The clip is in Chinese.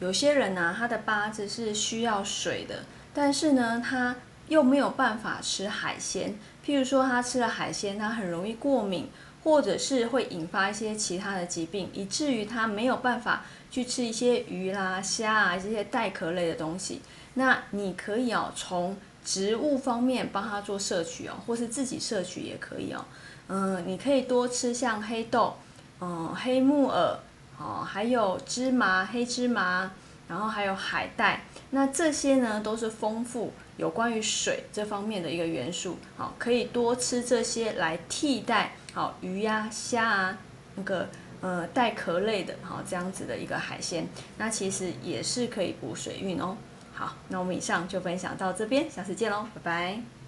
有些人呢，他的八字是需要水的，但是呢，他又没有办法吃海鲜。譬如说，他吃了海鲜，他很容易过敏，或者是会引发一些其他的疾病，以至于他没有办法去吃一些鱼啦、虾啊这些带壳类的东西。那你可以哦，从植物方面帮他做摄取哦，或是自己摄取也可以哦。嗯，你可以多吃像黑豆，嗯，黑木耳，哦，还有芝麻、黑芝麻，然后还有海带。那这些呢，都是丰富。有关于水这方面的一个元素，好，可以多吃这些来替代好鱼呀、虾啊，那个呃带壳类的，好这样子的一个海鲜，那其实也是可以补水运哦。好，那我们以上就分享到这边，下次见喽，拜拜。